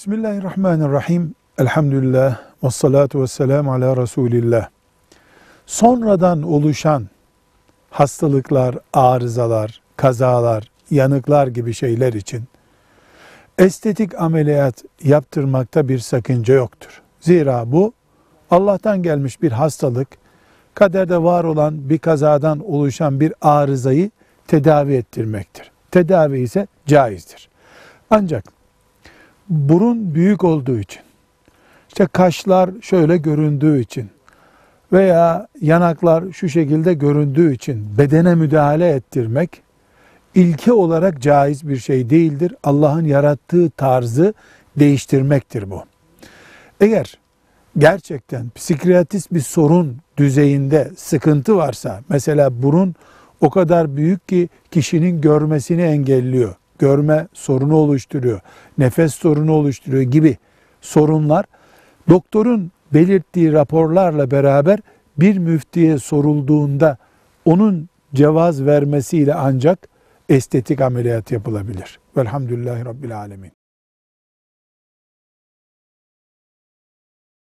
Bismillahirrahmanirrahim. Elhamdülillah. Ve salatu ve selamu ala Resulillah. Sonradan oluşan hastalıklar, arızalar, kazalar, yanıklar gibi şeyler için estetik ameliyat yaptırmakta bir sakınca yoktur. Zira bu Allah'tan gelmiş bir hastalık, kaderde var olan bir kazadan oluşan bir arızayı tedavi ettirmektir. Tedavi ise caizdir. Ancak burun büyük olduğu için, işte kaşlar şöyle göründüğü için veya yanaklar şu şekilde göründüğü için bedene müdahale ettirmek ilke olarak caiz bir şey değildir. Allah'ın yarattığı tarzı değiştirmektir bu. Eğer gerçekten psikiyatrist bir sorun düzeyinde sıkıntı varsa, mesela burun o kadar büyük ki kişinin görmesini engelliyor, görme sorunu oluşturuyor, nefes sorunu oluşturuyor gibi sorunlar doktorun belirttiği raporlarla beraber bir müftiye sorulduğunda onun cevaz vermesiyle ancak estetik ameliyat yapılabilir. Velhamdülillahi Rabbil Alemin.